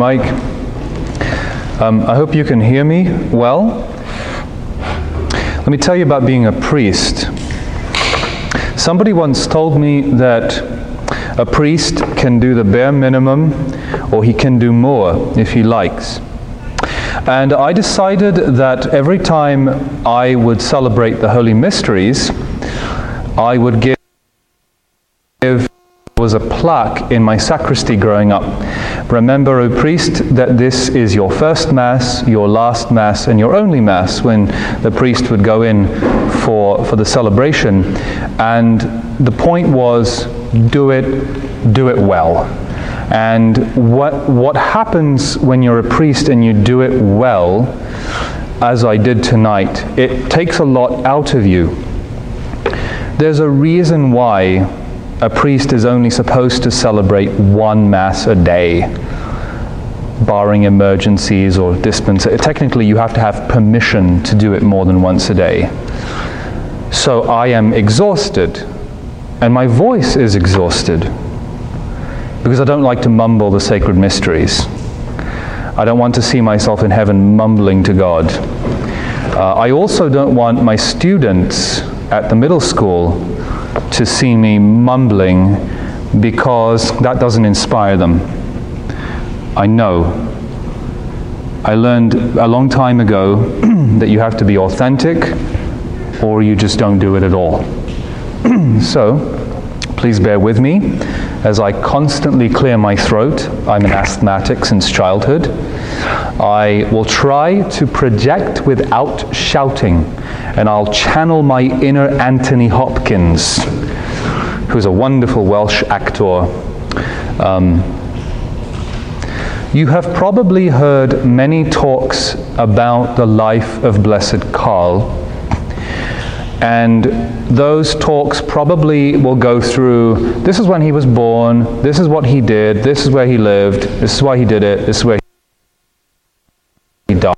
Mike. Um, I hope you can hear me well. Let me tell you about being a priest. Somebody once told me that a priest can do the bare minimum or he can do more if he likes. And I decided that every time I would celebrate the Holy Mysteries, I would give was a plaque in my sacristy growing up. Remember, O priest, that this is your first Mass, your last Mass, and your only Mass when the priest would go in for, for the celebration. And the point was do it, do it well. And what, what happens when you're a priest and you do it well, as I did tonight, it takes a lot out of you. There's a reason why a priest is only supposed to celebrate one Mass a day, barring emergencies or dispense. Technically, you have to have permission to do it more than once a day. So I am exhausted, and my voice is exhausted because I don't like to mumble the sacred mysteries. I don't want to see myself in heaven mumbling to God. Uh, I also don't want my students at the middle school to see me mumbling because that doesn't inspire them. I know. I learned a long time ago that you have to be authentic or you just don't do it at all. so, please bear with me as I constantly clear my throat. I'm an asthmatic since childhood. I will try to project without shouting, and I'll channel my inner Anthony Hopkins, who's a wonderful Welsh actor. Um, you have probably heard many talks about the life of Blessed Karl. And those talks probably will go through this is when he was born, this is what he did, this is where he lived, this is why he did it, this is where he died.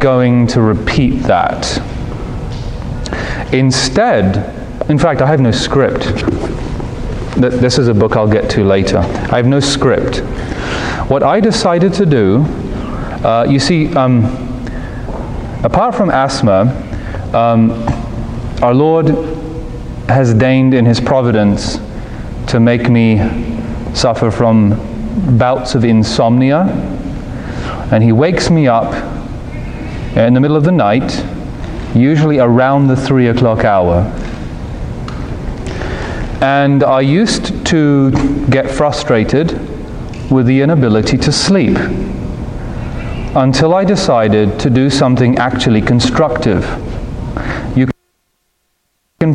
Going to repeat that. Instead, in fact, I have no script. Th- This is a book I'll get to later. I have no script. What I decided to do, uh, you see, um, apart from asthma, um, our Lord has deigned in His providence to make me suffer from bouts of insomnia. And He wakes me up in the middle of the night, usually around the three o'clock hour. And I used to get frustrated with the inability to sleep until I decided to do something actually constructive. You can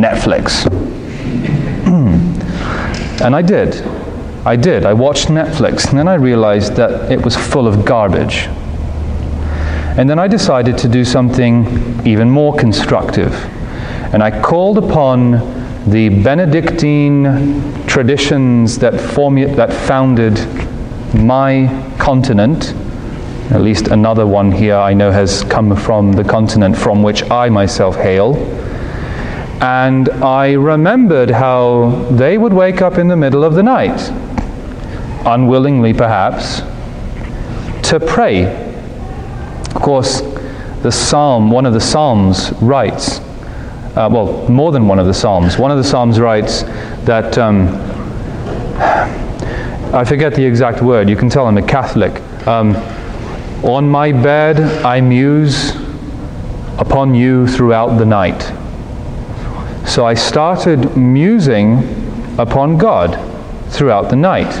Netflix. Hmm. and I did. I did. I watched Netflix, and then I realized that it was full of garbage. And then I decided to do something even more constructive. And I called upon the Benedictine traditions that, formu- that founded my continent. At least another one here I know has come from the continent from which I myself hail. And I remembered how they would wake up in the middle of the night, unwillingly perhaps, to pray. Of course, the psalm, one of the psalms writes, uh, well, more than one of the psalms. One of the psalms writes that, um, I forget the exact word, you can tell I'm a Catholic. Um, on my bed I muse upon you throughout the night. So I started musing upon God throughout the night.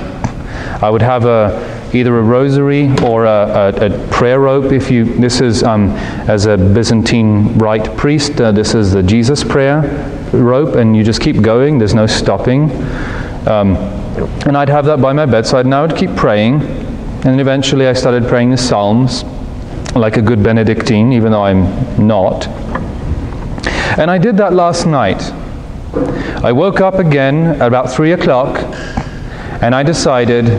I would have a, either a rosary or a, a, a prayer rope. If you, this is um, as a Byzantine rite priest. Uh, this is the Jesus prayer rope, and you just keep going. There's no stopping. Um, and I'd have that by my bedside, and I would keep praying. And eventually, I started praying the Psalms, like a good Benedictine, even though I'm not. And I did that last night. I woke up again at about three o'clock and I decided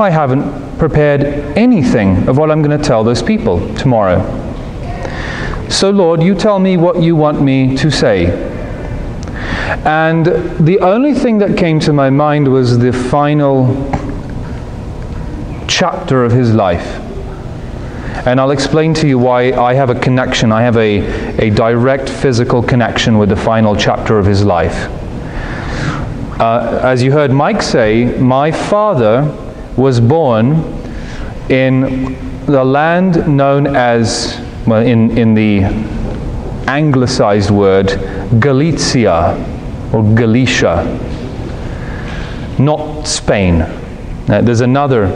I haven't prepared anything of what I'm going to tell those people tomorrow. So, Lord, you tell me what you want me to say. And the only thing that came to my mind was the final chapter of his life. And I'll explain to you why I have a connection. I have a, a direct physical connection with the final chapter of his life. Uh, as you heard Mike say, my father was born in the land known as, well, in, in the anglicized word, Galicia or Galicia, not Spain. Uh, there's another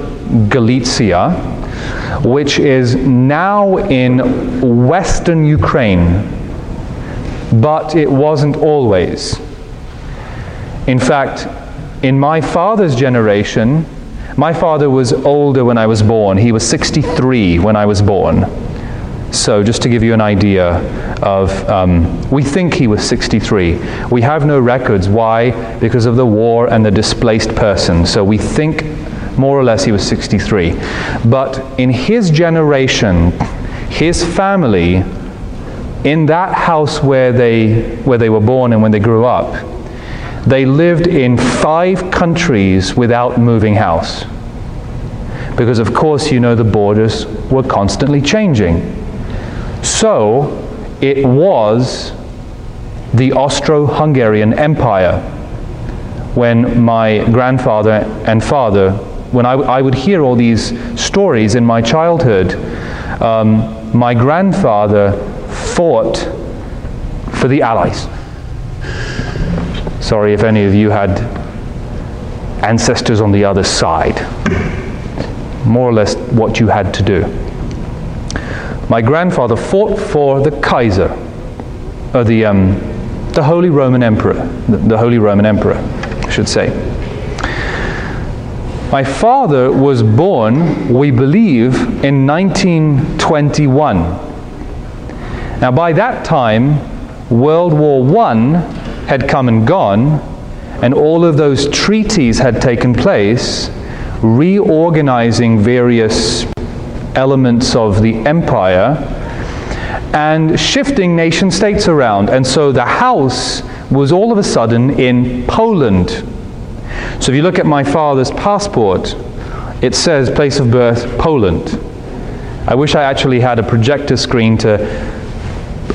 Galicia, which is now in western Ukraine, but it wasn't always. In fact, in my father's generation, my father was older when I was born. He was 63 when I was born. So, just to give you an idea of, um, we think he was 63. We have no records. Why? Because of the war and the displaced person. So, we think more or less he was 63. But in his generation, his family, in that house where they, where they were born and when they grew up, they lived in five countries without moving house. Because, of course, you know the borders were constantly changing. So, it was the Austro Hungarian Empire when my grandfather and father, when I, I, would hear all these stories in my childhood, um, my grandfather fought for the Allies. Sorry if any of you had ancestors on the other side. More or less what you had to do. My grandfather fought for the Kaiser, or the, um, the Holy Roman Emperor, the, the Holy Roman Emperor, I should say. My father was born, we believe, in 1921. Now, by that time, World War I had come and gone, and all of those treaties had taken place, reorganizing various elements of the empire and shifting nation states around. And so the house was all of a sudden in Poland. So if you look at my father's passport, it says place of birth Poland. I wish I actually had a projector screen to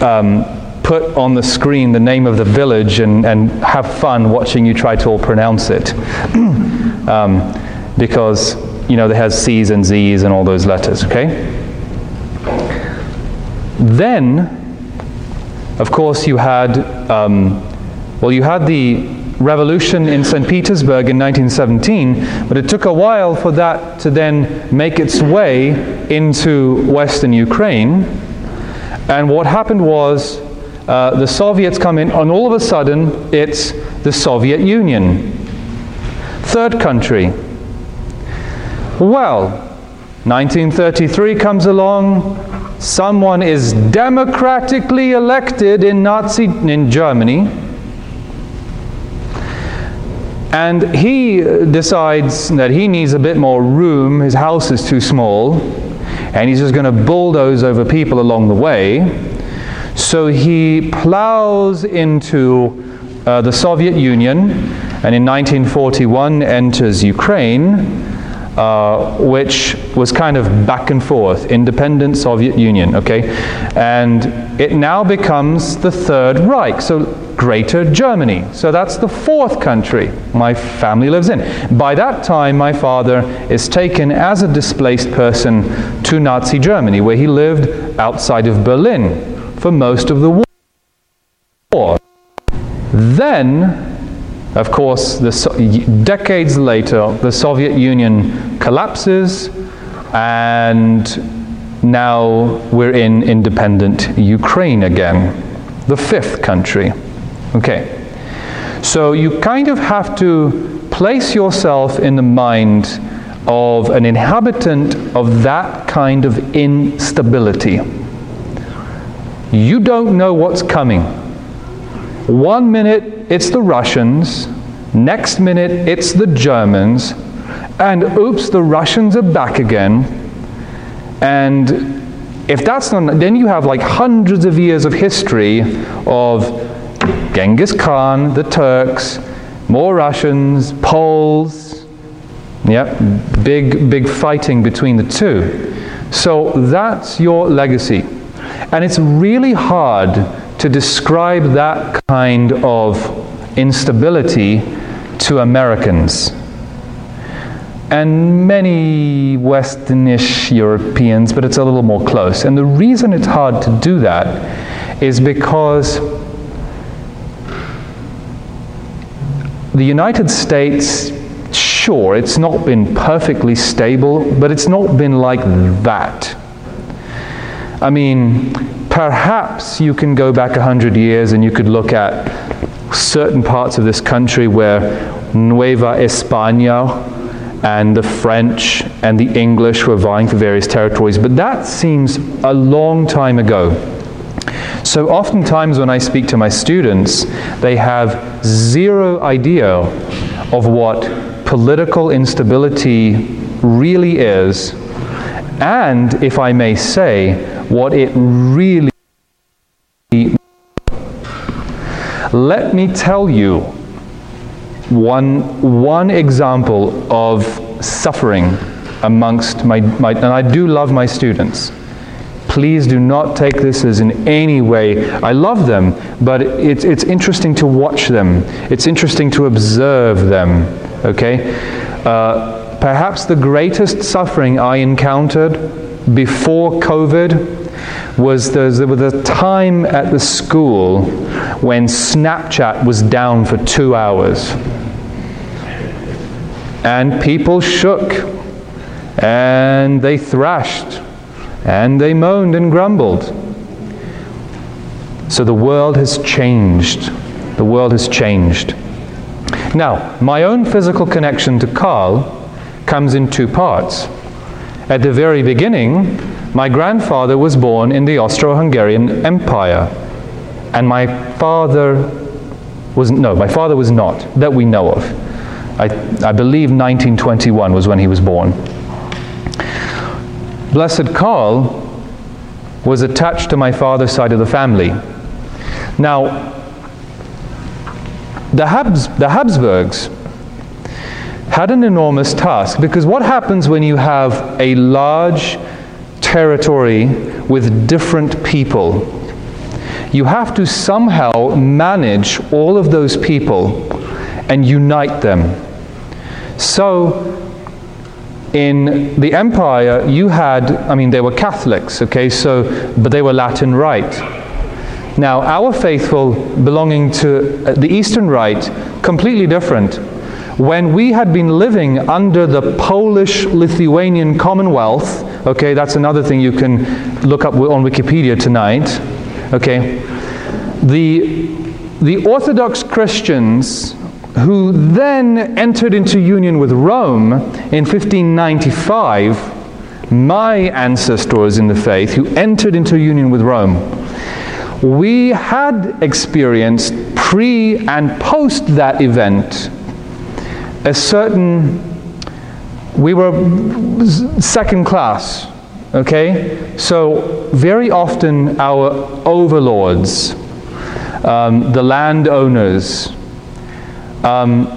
um, put on the screen the name of the village and, and have fun watching you try to all pronounce it. um, because, you know, it has C's and Z's and all those letters, okay? Then, of course, you had, um, well, you had the revolution in St. Petersburg in 1917, but it took a while for that to then make its way into Western Ukraine. And what happened was uh, the Soviets come in, and all of a sudden, it's the Soviet Union. Third country. Well, 1933 comes along, someone is democratically elected in Nazi in Germany. And he decides that he needs a bit more room, his house is too small, and he's just going to bulldoze over people along the way. So he plows into uh, the Soviet Union and in 1941 enters Ukraine, uh, which was kind of back and forth, independent Soviet Union, okay? And it now becomes the Third Reich, so Greater Germany. So that's the fourth country my family lives in. By that time, my father is taken as a displaced person to Nazi Germany, where he lived outside of Berlin for most of the war. Then Of course, the decades later, the Soviet Union collapses, and now we're in independent Ukraine again, the fifth country. Okay. So you kind of have to place yourself in the mind of an inhabitant of that kind of instability. You don't know what's coming. One minute it's the Russians, next minute it's the Germans, and oops, the Russians are back again. And if that's not, then you have like hundreds of years of history of Genghis Khan, the Turks, more Russians, Poles. Yeah, big, big fighting between the two. So that's your legacy. And it's really hard to describe that kind of instability to Americans and many Westernish Europeans, but it's a little more close. And the reason it's hard to do that is because The United States, sure, it's not been perfectly stable, but it's not been like that. I mean, perhaps you can go back 100 years and you could look at certain parts of this country where Nueva España and the French and the English were vying for various territories, but that seems a long time ago. So, oftentimes, when I speak to my students, they have zero idea of what political instability really is, and, if I may say, what it really let me tell you one, one example of suffering amongst my, my, and I do love my students. Please do not take this as in any way. I love them, but it's, it's interesting to watch them. It's interesting to observe them. Okay? Uh, perhaps the greatest suffering I encountered before COVID was there was a time at the school when Snapchat was down for two hours. And people shook and they thrashed and they moaned and grumbled. So the world has changed. The world has changed. Now, my own physical connection to Karl comes in two parts. At the very beginning, my grandfather was born in the Austro Hungarian Empire, and my father was no, my father was not, that we know of. I, I believe 1921 was when he was born. Blessed Carl was attached to my father's side of the family. Now, the, Habs, the Habsburgs had an enormous task because what happens when you have a large territory with different people? You have to somehow manage all of those people and unite them. So, in the empire, you had, I mean, they were Catholics, okay, so, but they were Latin Rite. Now, our faithful belonging to uh, the Eastern Rite, completely different. When we had been living under the Polish Lithuanian Commonwealth, okay, that's another thing you can look up on Wikipedia tonight, okay, the, the Orthodox Christians who then entered into union with Rome in 1595, my ancestors in the faith who entered into union with Rome, we had experienced pre and post that event a certain, we were second class, okay? So very often our overlords, um, the landowners, um,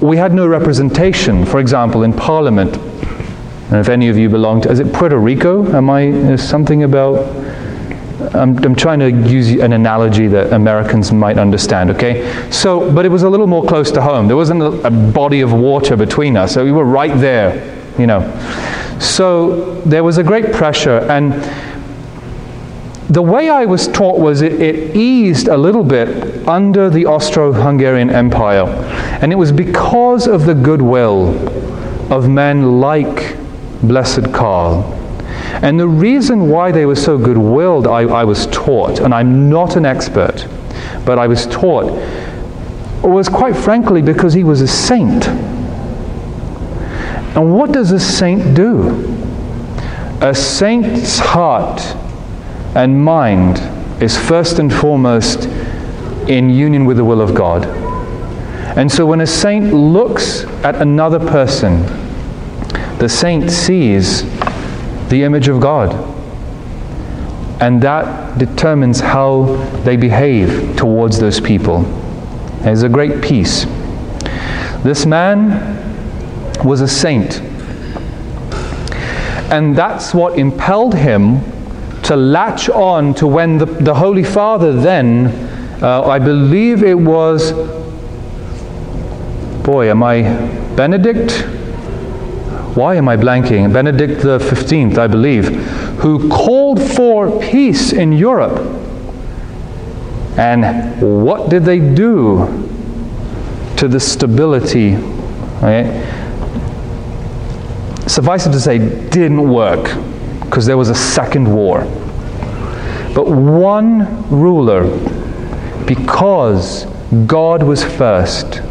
we had no representation, for example, in Parliament. And if any of you belong to, is it Puerto Rico? Am I, something about, I'm, I'm trying to use an analogy that Americans might understand, okay? So, but it was a little more close to home. There wasn't a, a body of water between us, so we were right there, you know. So there was a great pressure, and the way I was taught was it, it eased a little bit under the Austro Hungarian Empire. And it was because of the goodwill of men like Blessed Karl. And the reason why they were so good willed, I, I was taught, and I'm not an expert, but I was taught, was quite frankly because he was a saint. And what does a saint do? A saint's heart and mind is first and foremost in union with the will of God. And so when a saint looks at another person, the saint sees the image of God. And that determines how they behave towards those people. There's a great peace. This man was a saint. And that's what impelled him to latch on to when the, the Holy Father then, uh, I believe it was, boy, am I Benedict? Why am I blanking? Benedict the 15th, I believe, who called for peace in Europe. And what did they do to the stability? Right? Suffice it to say, didn't work because there was a second war. But one ruler, because God was first,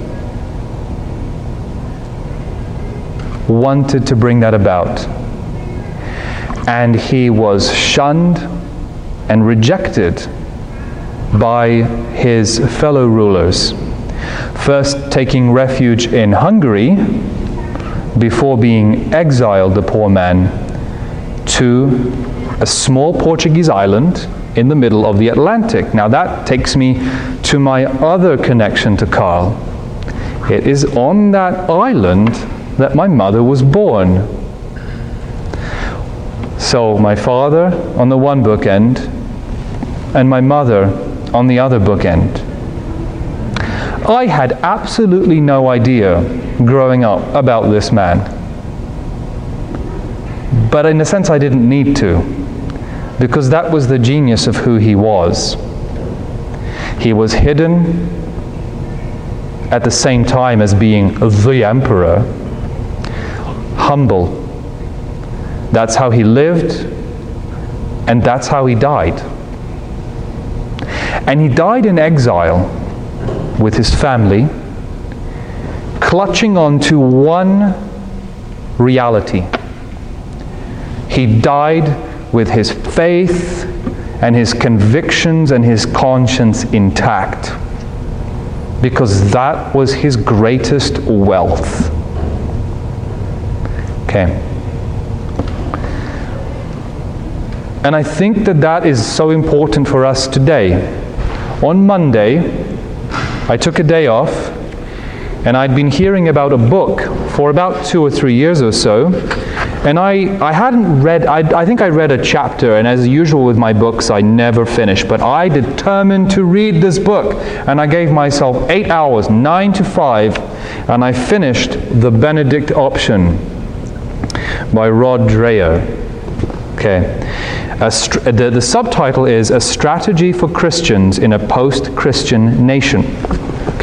wanted to bring that about. And he was shunned and rejected by his fellow rulers. First, taking refuge in Hungary before being exiled, the poor man, to a small Portuguese island in the middle of the Atlantic. Now, that takes me to my other connection to Karl. It is on that island that my mother was born. So, my father on the one bookend, and my mother on the other bookend. I had absolutely no idea growing up about this man. But in a sense, I didn't need to, because that was the genius of who he was. He was hidden at the same time as being the emperor, humble. That's how he lived, and that's how he died. And he died in exile with his family, clutching on to one reality. He died with his faith and his convictions and his conscience intact because that was his greatest wealth. Okay. And I think that that is so important for us today. On Monday, I took a day off, and I'd been hearing about a book for about two or three years or so. And I, I hadn't read, I, I think I read a chapter, and as usual with my books, I never finish. But I determined to read this book, and I gave myself eight hours, nine to five, and I finished The Benedict Option by Rod Dreher. Okay. the, the subtitle is A Strategy for Christians in a Post Christian Nation.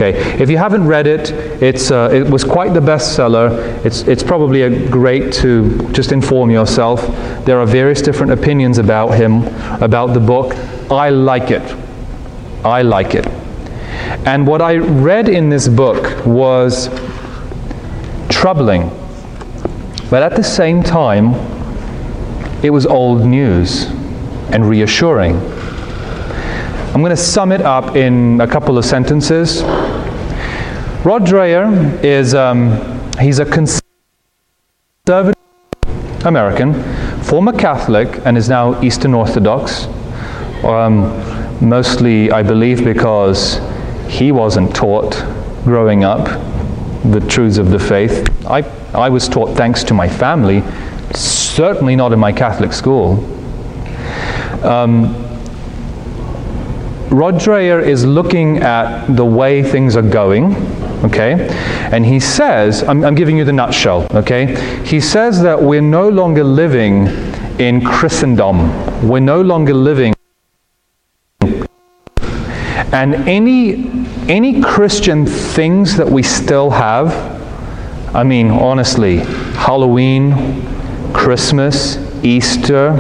Okay, if you haven't read it, it's, uh, it was quite the bestseller. It's, it's probably a great to just inform yourself. There are various different opinions about him, about the book. I like it. I like it. And what I read in this book was troubling, but at the same time, it was old news and reassuring. I'm going to sum it up in a couple of sentences. Rod Dreher is um, he's a conservative American, former Catholic, and is now Eastern Orthodox. Um, mostly, I believe, because he wasn't taught growing up the truths of the faith. I, I was taught thanks to my family, certainly not in my Catholic school. Um, Rod Dreher is looking at the way things are going, okay? And he says, I'm, I'm, giving you the nutshell, okay? He says that we're no longer living in Christendom. We're no longer living And any, any Christian things that we still have, I mean, honestly, Halloween, Christmas, Easter,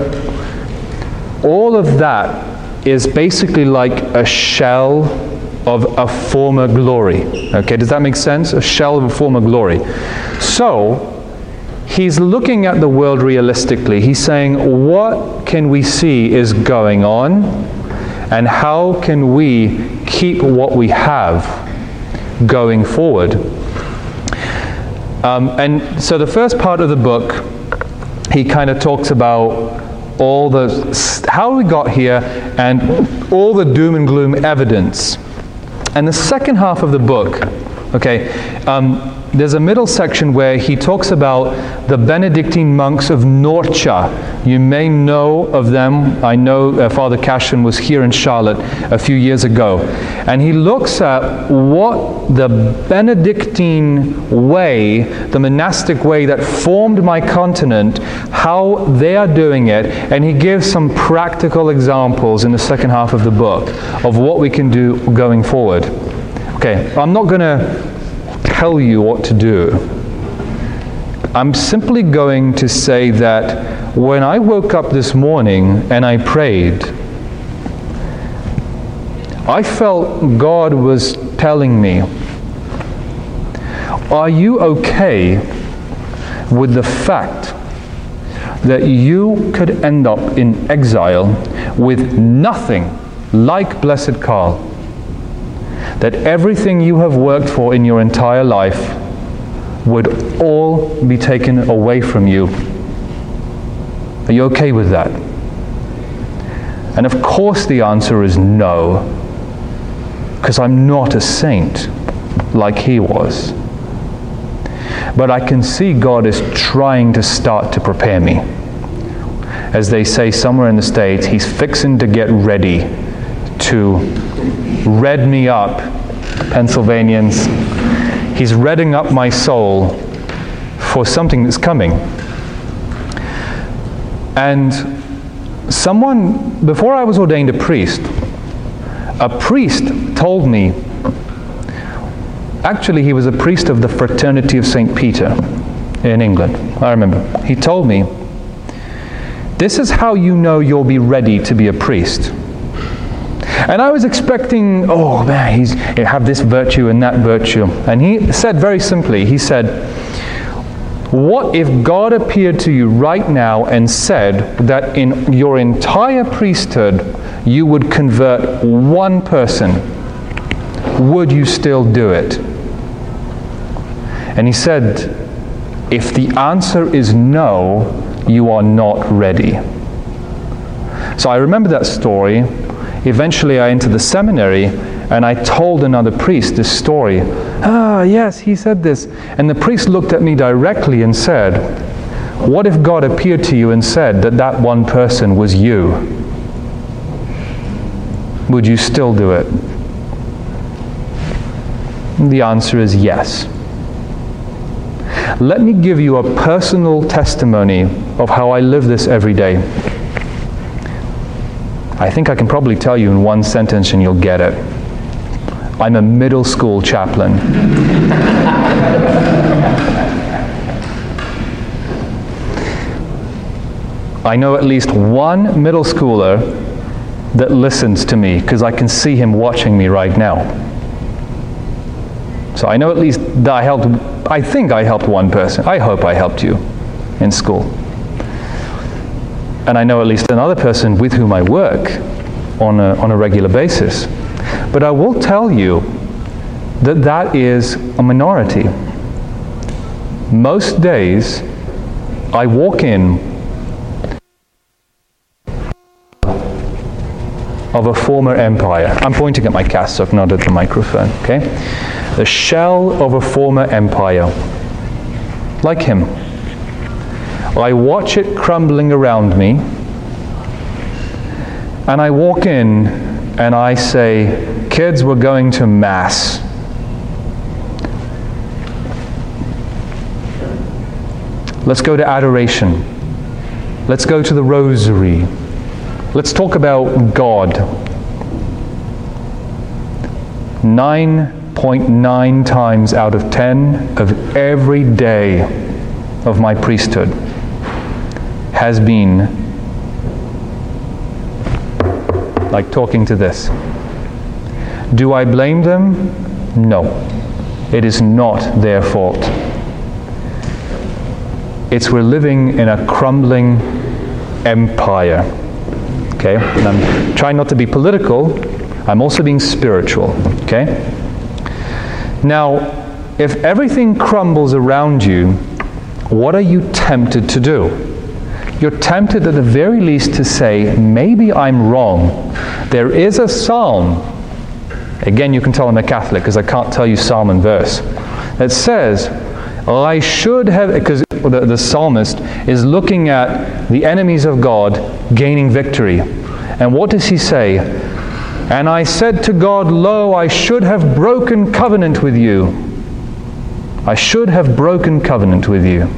all of that is basically like a shell of a former glory. Okay, does that make sense? A shell of a former glory. So, he's looking at the world realistically. He's saying, what can we see is going on, and how can we keep what we have going forward? Um, and so, the first part of the book, he kind of talks about all the how we got here and all the doom and gloom evidence. And the second half of the book, okay, um, there's a middle section where he talks about the Benedictine monks of Norcia. You may know of them. I know uh, Father Cassian was here in Charlotte a few years ago. And he looks at what the Benedictine way, the monastic way that formed my continent, how they are doing it. And he gives some practical examples in the second half of the book of what we can do going forward. Okay, I'm not going to tell you what to do. I'm simply going to say that when I woke up this morning and I prayed, I felt God was telling me, Are you okay with the fact that you could end up in exile with nothing like Blessed Karl? That everything you have worked for in your entire life would all be taken away from you. Are you okay with that? And of course, the answer is no, because I'm not a saint like he was. But I can see God is trying to start to prepare me. As they say somewhere in the States, He's fixing to get ready to red me up, Pennsylvanians. He's redding up my soul for something that's coming. And someone, before I was ordained a priest, a priest told me, actually, he was a priest of the Fraternity of St. Peter in England. I remember. He told me, This is how you know you'll be ready to be a priest. And I was expecting, oh man, he's he have this virtue and that virtue. And he said very simply, he said, what if God appeared to you right now and said that in your entire priesthood you would convert one person? Would you still do it? And he said, if the answer is no, you are not ready. So I remember that story eventually I entered the seminary and I told another priest this story. Ah, yes, he said this. And the priest looked at me directly and said, What if God appeared to you and said that that one person was you? Would you still do it? The answer is yes. Let me give you a personal testimony of how I live this every day. I think I can probably tell you in one sentence and you'll get it. I'm a middle school chaplain. I know at least one middle schooler that listens to me because I can see him watching me right now. So I know at least that I helped, I think I helped one person. I hope I helped you in school and I know at least another person with whom I work on a, on a regular basis. But I will tell you that that is a minority. Most days, I walk in of a former empire. I'm pointing at my cassock, not at the microphone, okay? The shell of a former empire. Like him. I watch it crumbling around me, and I walk in and I say, Kids, we're going to Mass. Let's go to adoration. Let's go to the rosary. Let's talk about God. 9.9 times out of 10 of every day of my priesthood has been like talking to this. Do I blame them? No. It is not their fault. It's we're living in a crumbling empire. Okay? And I'm trying not to be political, I'm also being spiritual. Okay? Now, if everything crumbles around you, what are you tempted to do? You're tempted at the very least to say, maybe I'm wrong. There is a psalm. Again, you can tell I'm a Catholic because I can't tell you psalm and verse. That says, I should have, because the, the psalmist is looking at the enemies of God gaining victory. And what does he say? And I said to God, Lo, I should have broken covenant with you. I should have broken covenant with you.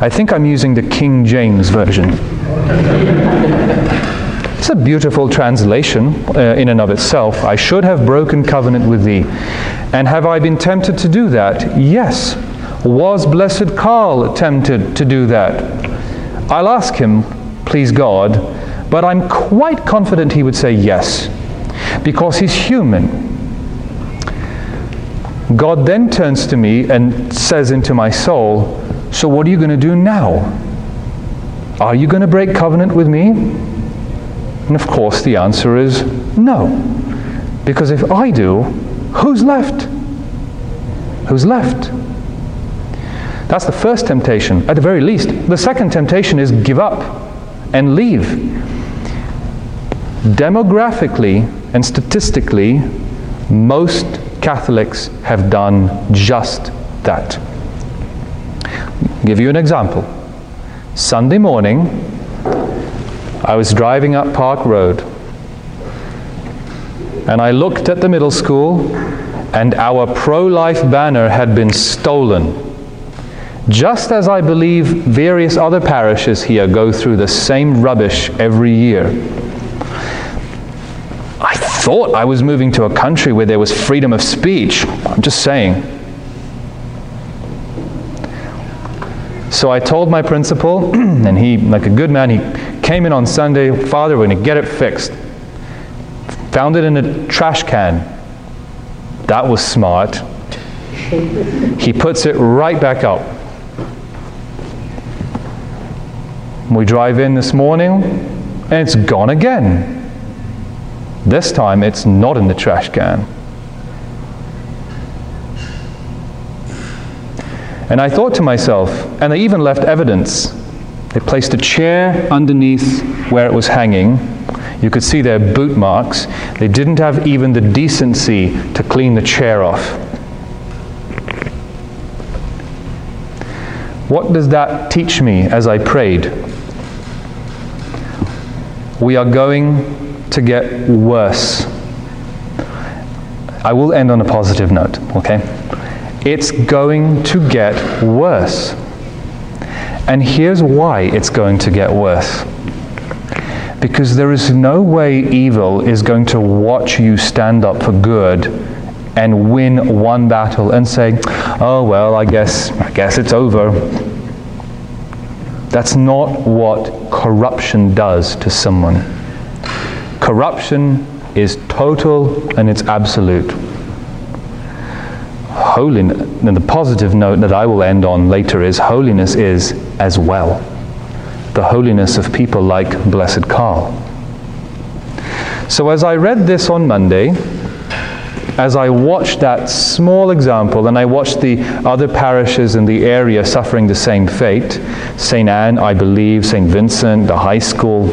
I think I'm using the King James Version. it's a beautiful translation uh, in and of itself. I should have broken covenant with thee. And have I been tempted to do that? Yes. Was Blessed Karl tempted to do that? I'll ask him, please God, but I'm quite confident he would say yes, because he's human. God then turns to me and says into my soul, So what are you going to do now? Are you going to break covenant with me? And of course, the answer is no. Because if I do, who's left? Who's left? That's the first temptation, at the very least. The second temptation is give up and leave. Demographically and statistically, most Catholics have done just that. Give you an example. Sunday morning, I was driving up Park Road and I looked at the middle school and our pro life banner had been stolen just as I believe various other parishes here go through the same rubbish every year. I thought I was moving to a country where there was freedom of speech. I'm just saying. So I told my principal, and he, like a good man, he came in on Sunday, Father, we're going to get it fixed. Found it in a trash can. That was smart. He puts it right back up. We drive in this morning and it's gone again. This time it's not in the trash can. And I thought to myself, and they even left evidence. They placed a chair underneath where it was hanging. You could see their boot marks. They didn't have even the decency to clean the chair off. What does that teach me as I prayed? we are going to get worse. I will end on a positive note, okay? It's going to get worse. And here's why it's going to get worse. Because there is no way evil is going to watch you stand up for good and win one battle and say, "Oh well, I guess I guess it's over." That's not what corruption does to someone. Corruption is total and it's absolute. Holiness, and the positive note that I will end on later is holiness is as well. The holiness of people like Blessed Karl. So as I read this on Monday, as I watched that small example and I watched the other parishes in the area suffering the same fate, St. Anne, I believe, St. Vincent, the high school,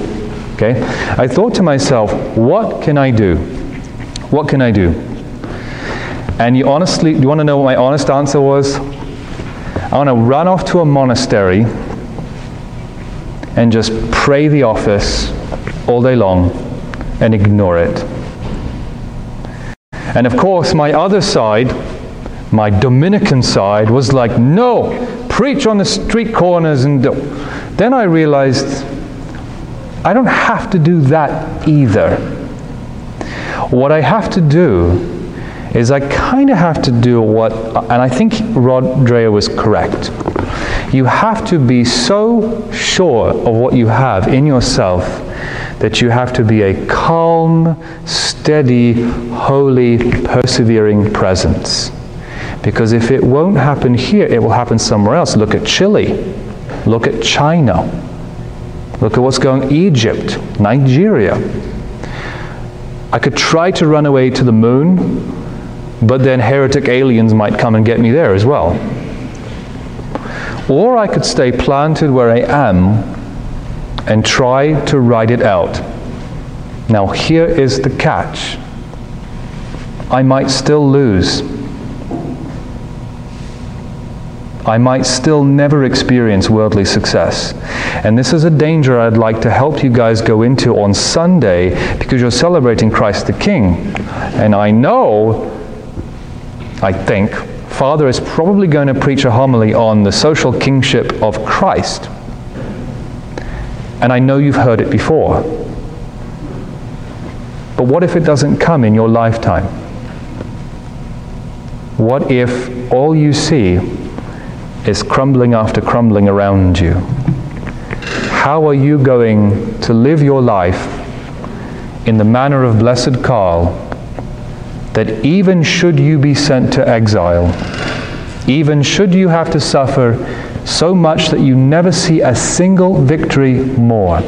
okay, I thought to myself, what can I do? What can I do? And you honestly, you want to know what my honest answer was? I want to run off to a monastery and just pray the office all day long and ignore it. And of course, my other side, my Dominican side, was like, no, preach on the street corners. And do. then I realized I don't have to do that either. What I have to do is I kind of have to do what, and I think Rod Dreher was correct. You have to be so sure of what you have in yourself that you have to be a calm, steady, holy, persevering presence. Because if it won't happen here, it will happen somewhere else. Look at Chile. Look at China. Look at what's going Egypt, Nigeria. I could try to run away to the moon, but then heretic aliens might come and get me there as well. Or I could stay planted where I am and try to ride it out. Now, here is the catch I might still lose. I might still never experience worldly success. And this is a danger I'd like to help you guys go into on Sunday because you're celebrating Christ the King. And I know, I think, Father is probably going to preach a homily on the social kingship of Christ. And I know you've heard it before. But what if it doesn't come in your lifetime? What if all you see is crumbling after crumbling around you? How are you going to live your life in the manner of Blessed Karl that even should you be sent to exile, even should you have to suffer so much that you never see a single victory more,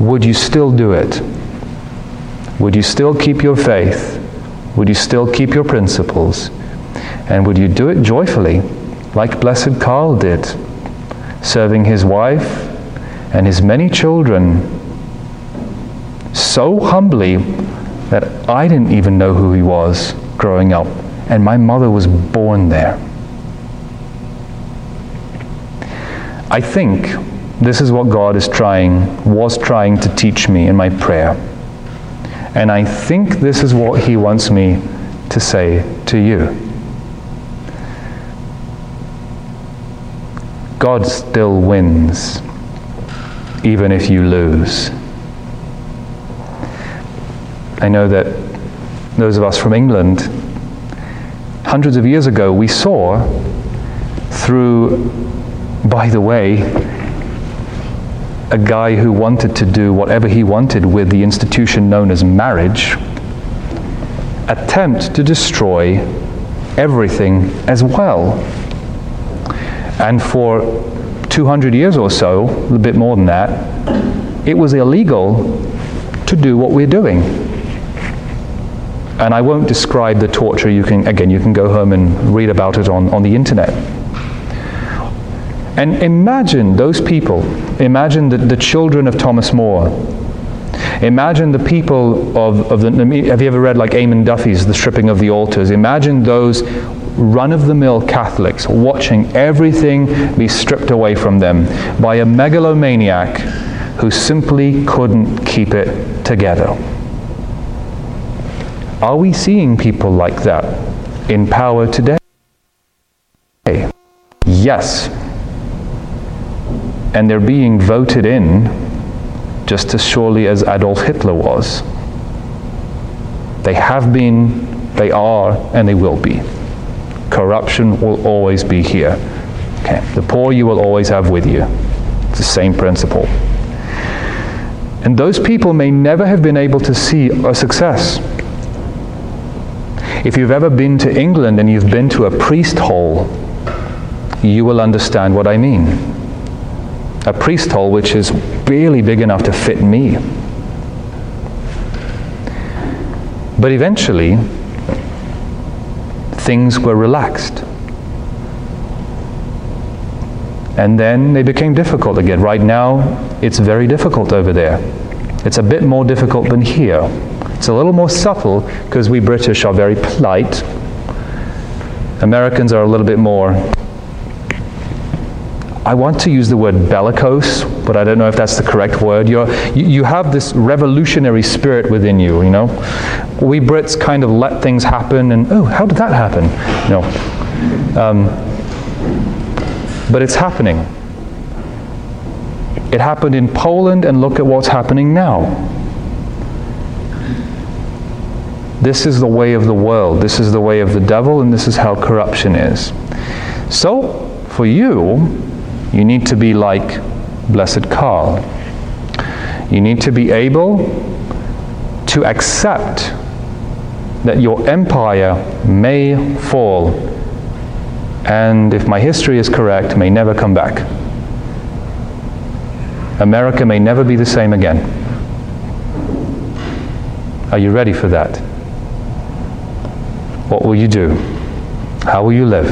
would you still do it? Would you still keep your faith? Would you still keep your principles? And would you do it joyfully, like Blessed Karl did, serving his wife and his many children so humbly that I didn't even know who he was growing up, and my mother was born there. I think this is what God is trying, was trying to teach me in my prayer. And I think this is what He wants me to say to you. God still wins, even if you lose. I know that those of us from England, hundreds of years ago, we saw through by the way, a guy who wanted to do whatever he wanted with the institution known as marriage attempt to destroy everything as well. And for 200 years or so, a bit more than that, it was illegal to do what we're doing. And I won't describe the torture. You can, again, you can go home and read about it on, on the internet. And imagine those people. Imagine the, the children of Thomas More. Imagine the people of, of the. Have you ever read like Eamon Duffy's The Stripping of the Altars? Imagine those run of the mill Catholics watching everything be stripped away from them by a megalomaniac who simply couldn't keep it together. Are we seeing people like that in power today? Yes and they're being voted in just as surely as Adolf Hitler was. They have been, they are, and they will be. Corruption will always be here. Okay. The poor you will always have with you. It's the same principle. And those people may never have been able to see a success. If you've ever been to England and you've been to a priest hole, you will understand what I mean a priest hole which is barely big enough to fit me. But eventually, things were relaxed. And then they became difficult again. Right now, it's very difficult over there. It's a bit more difficult than here. It's a little more subtle because we British are very polite. Americans are a little bit more I want to use the word bellicose, but I don't know if that's the correct word. You're, you, you have this revolutionary spirit within you, you know. We Brits kind of let things happen and, oh, how did that happen? Know. Um, but it's happening. It happened in Poland, and look at what's happening now. This is the way of the world. This is the way of the devil, and this is how corruption is. So, for you, you need to be like Blessed Karl. You need to be able to accept that your empire may fall and, if my history is correct, may never come back. America may never be the same again. Are you ready for that? What will you do? How will you live?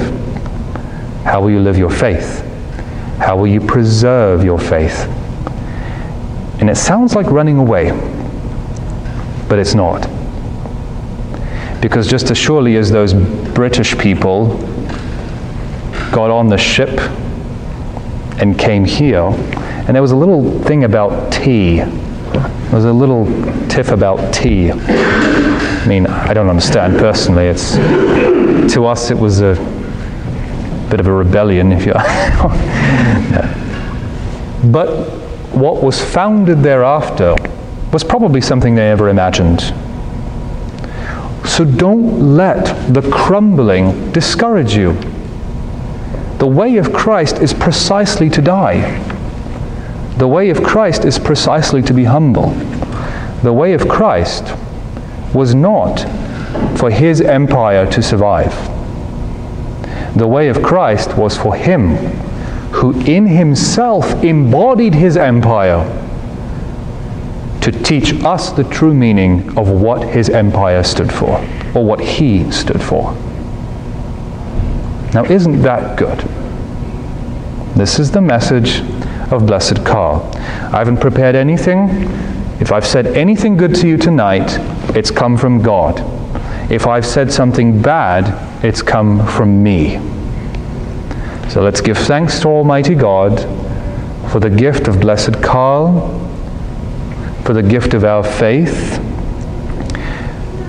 How will you live your faith? How will you preserve your faith? And it sounds like running away, but it's not. Because just as surely as those British people got on the ship and came here, and there was a little thing about tea. There was a little tiff about tea. I mean, I don't understand personally. It's to us it was a bit of a rebellion, if you. but what was founded thereafter was probably something they never imagined. So don't let the crumbling discourage you. The way of Christ is precisely to die. The way of Christ is precisely to be humble. The way of Christ was not for his empire to survive. The way of Christ was for him who in himself embodied his empire to teach us the true meaning of what his empire stood for, or what he stood for. Now, isn't that good? This is the message of Blessed Karl. I haven't prepared anything. If I've said anything good to you tonight, it's come from God. If I've said something bad, it's come from me. So let's give thanks to Almighty God for the gift of Blessed Karl, for the gift of our faith,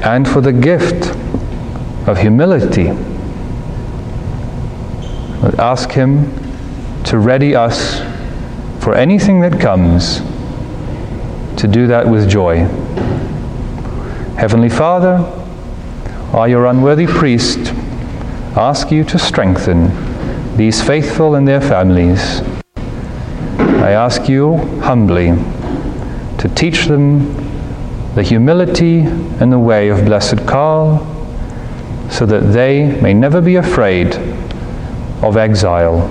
and for the gift of humility. Let's ask Him to ready us for anything that comes, to do that with joy. Heavenly Father, I, your unworthy priest, ask you to strengthen these faithful and their families. I ask you humbly to teach them the humility and the way of Blessed Karl so that they may never be afraid of exile,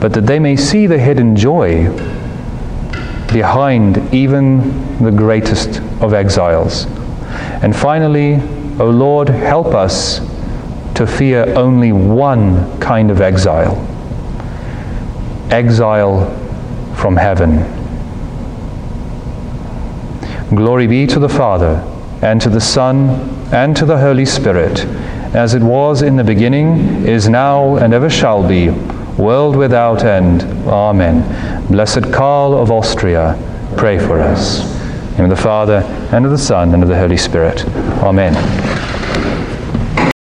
but that they may see the hidden joy behind even the greatest of exiles. And finally, O Lord, help us to fear only one kind of exile exile from heaven. Glory be to the Father, and to the Son, and to the Holy Spirit, as it was in the beginning, is now, and ever shall be, world without end. Amen. Blessed Karl of Austria, pray for us. In the Father, and of the Son, and of the Holy Spirit. Amen.